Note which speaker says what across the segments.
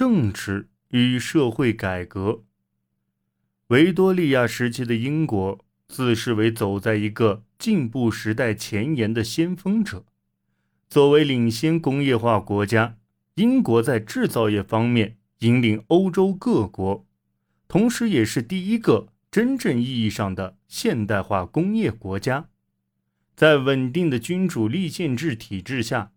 Speaker 1: 政治与社会改革。维多利亚时期的英国自视为走在一个进步时代前沿的先锋者。作为领先工业化国家，英国在制造业方面引领欧洲各国，同时也是第一个真正意义上的现代化工业国家。在稳定的君主立宪制体制下，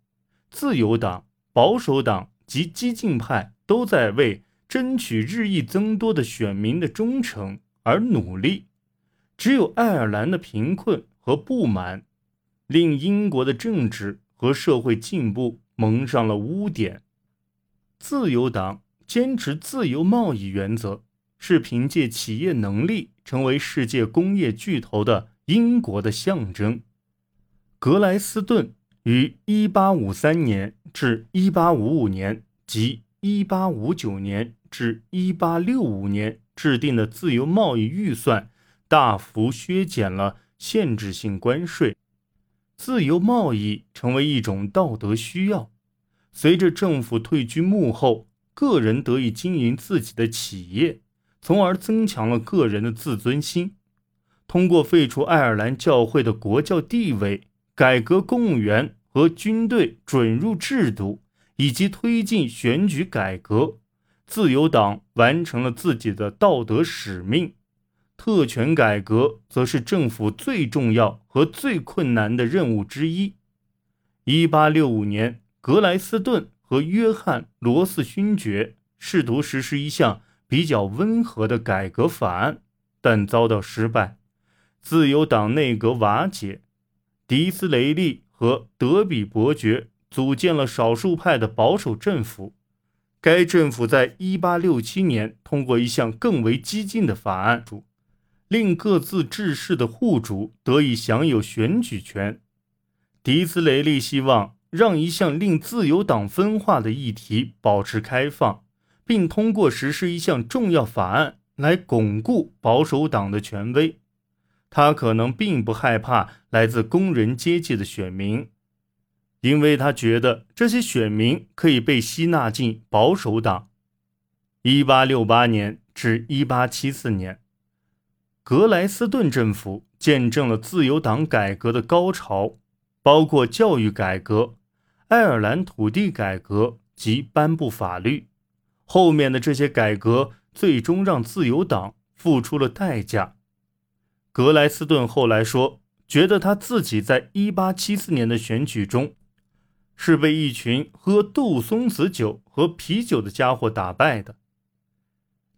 Speaker 1: 自由党、保守党及激进派都在为争取日益增多的选民的忠诚而努力。只有爱尔兰的贫困和不满，令英国的政治和社会进步蒙上了污点。自由党坚持自由贸易原则，是凭借企业能力成为世界工业巨头的英国的象征。格莱斯顿于1853年至1855年及1859年至1865年制定的自由贸易预算，大幅削减了限制性关税。自由贸易成为一种道德需要。随着政府退居幕后，个人得以经营自己的企业，从而增强了个人的自尊心。通过废除爱尔兰教会的国教地位。改革公务员和军队准入制度，以及推进选举改革，自由党完成了自己的道德使命。特权改革则是政府最重要和最困难的任务之一。一八六五年，格莱斯顿和约翰·罗斯勋爵试图实施一项比较温和的改革法案，但遭到失败，自由党内阁瓦解。迪斯雷利和德比伯爵组建了少数派的保守政府。该政府在1867年通过一项更为激进的法案，令各自治世的户主得以享有选举权。迪斯雷利希望让一项令自由党分化的议题保持开放，并通过实施一项重要法案来巩固保守党的权威。他可能并不害怕来自工人阶级的选民，因为他觉得这些选民可以被吸纳进保守党。一八六八年至一八七四年，格莱斯顿政府见证了自由党改革的高潮，包括教育改革、爱尔兰土地改革及颁布法律。后面的这些改革最终让自由党付出了代价。格莱斯顿后来说，觉得他自己在1874年的选举中是被一群喝杜松子酒和啤酒的家伙打败的。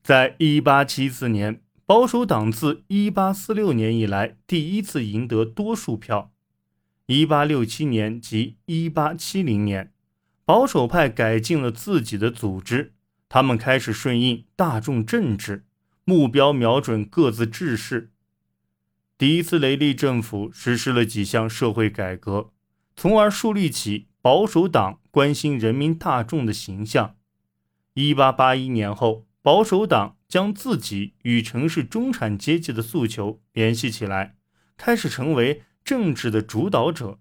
Speaker 1: 在1874年，保守党自1846年以来第一次赢得多数票。1867年及1870年，保守派改进了自己的组织，他们开始顺应大众政治，目标瞄准各自治世。迪斯雷利政府实施了几项社会改革，从而树立起保守党关心人民大众的形象。1881年后，保守党将自己与城市中产阶级的诉求联系起来，开始成为政治的主导者。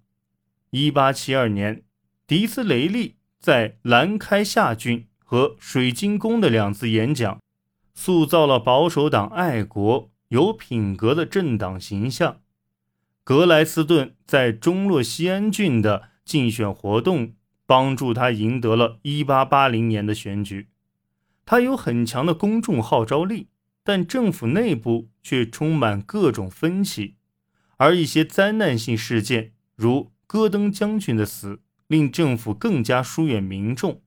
Speaker 1: 1872年，迪斯雷利在兰开夏郡和水晶宫的两次演讲，塑造了保守党爱国。有品格的政党形象。格莱斯顿在中洛西安郡的竞选活动帮助他赢得了1880年的选举。他有很强的公众号召力，但政府内部却充满各种分歧。而一些灾难性事件，如戈登将军的死，令政府更加疏远民众。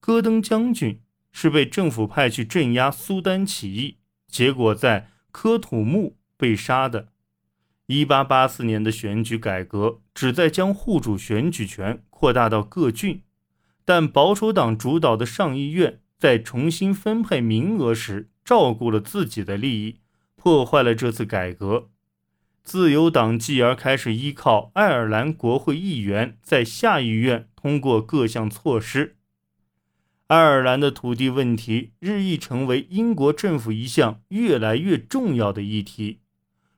Speaker 1: 戈登将军是被政府派去镇压苏丹起义，结果在。科土木被杀的。一八八四年的选举改革旨在将户主选举权扩大到各郡，但保守党主导的上议院在重新分配名额时照顾了自己的利益，破坏了这次改革。自由党继而开始依靠爱尔兰国会议员在下议院通过各项措施。爱尔兰的土地问题日益成为英国政府一项越来越重要的议题，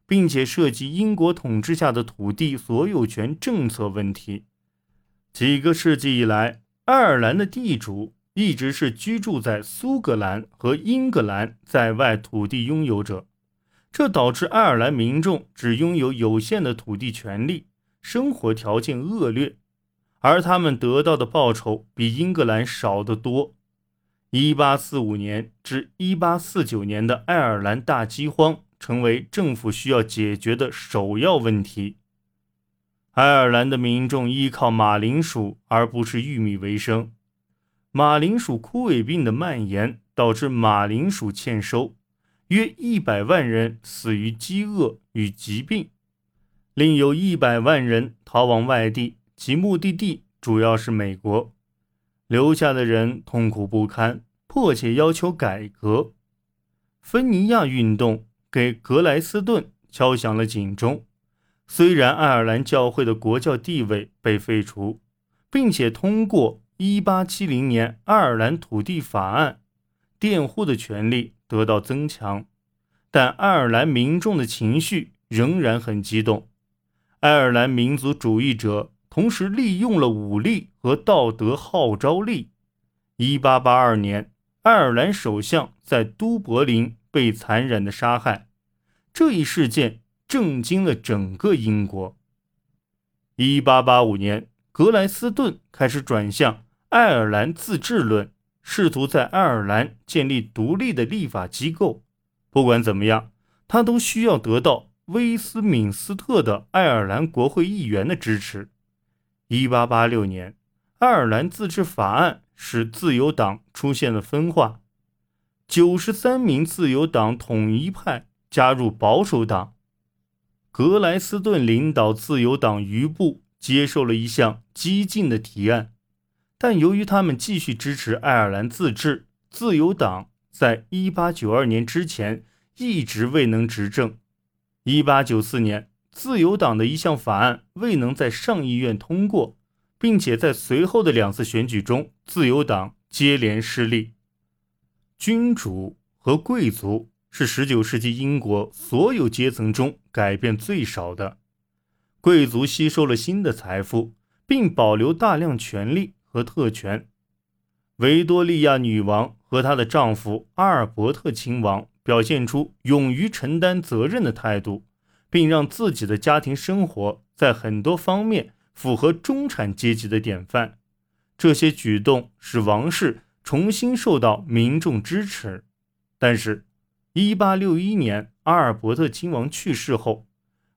Speaker 1: 并且涉及英国统治下的土地所有权政策问题。几个世纪以来，爱尔兰的地主一直是居住在苏格兰和英格兰在外土地拥有者，这导致爱尔兰民众只拥有有限的土地权利，生活条件恶劣，而他们得到的报酬比英格兰少得多。1845年至1849年的爱尔兰大饥荒成为政府需要解决的首要问题。爱尔兰的民众依靠马铃薯而不是玉米为生。马铃薯枯萎病的蔓延导致马铃薯欠收，约一百万人死于饥饿与疾病，另有一百万人逃往外地，其目的地主要是美国。留下的人痛苦不堪，迫切要求改革。芬尼亚运动给格莱斯顿敲响了警钟。虽然爱尔兰教会的国教地位被废除，并且通过1870年爱尔兰土地法案，佃户的权利得到增强，但爱尔兰民众的情绪仍然很激动。爱尔兰民族主义者同时利用了武力和道德号召力。1882年，爱尔兰首相在都柏林被残忍的杀害，这一事件。震惊了整个英国。一八八五年，格莱斯顿开始转向爱尔兰自治论，试图在爱尔兰建立独立的立法机构。不管怎么样，他都需要得到威斯敏斯特的爱尔兰国会议员的支持。一八八六年，爱尔兰自治法案使自由党出现了分化，九十三名自由党统一派加入保守党。格莱斯顿领导自由党余部接受了一项激进的提案，但由于他们继续支持爱尔兰自治，自由党在1892年之前一直未能执政。1894年，自由党的一项法案未能在上议院通过，并且在随后的两次选举中，自由党接连失利。君主和贵族。是19世纪英国所有阶层中改变最少的。贵族吸收了新的财富，并保留大量权力和特权。维多利亚女王和她的丈夫阿尔伯特亲王表现出勇于承担责任的态度，并让自己的家庭生活在很多方面符合中产阶级的典范。这些举动使王室重新受到民众支持，但是。一八六一年，阿尔伯特亲王去世后，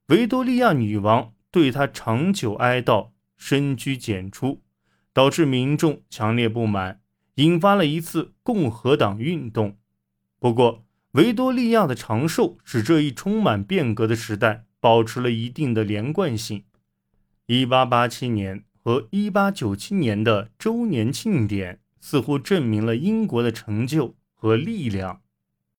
Speaker 1: 维多利亚女王对他长久哀悼，深居简出，导致民众强烈不满，引发了一次共和党运动。不过，维多利亚的长寿使这一充满变革的时代保持了一定的连贯性。一八八七年和一八九七年的周年庆典似乎证明了英国的成就和力量。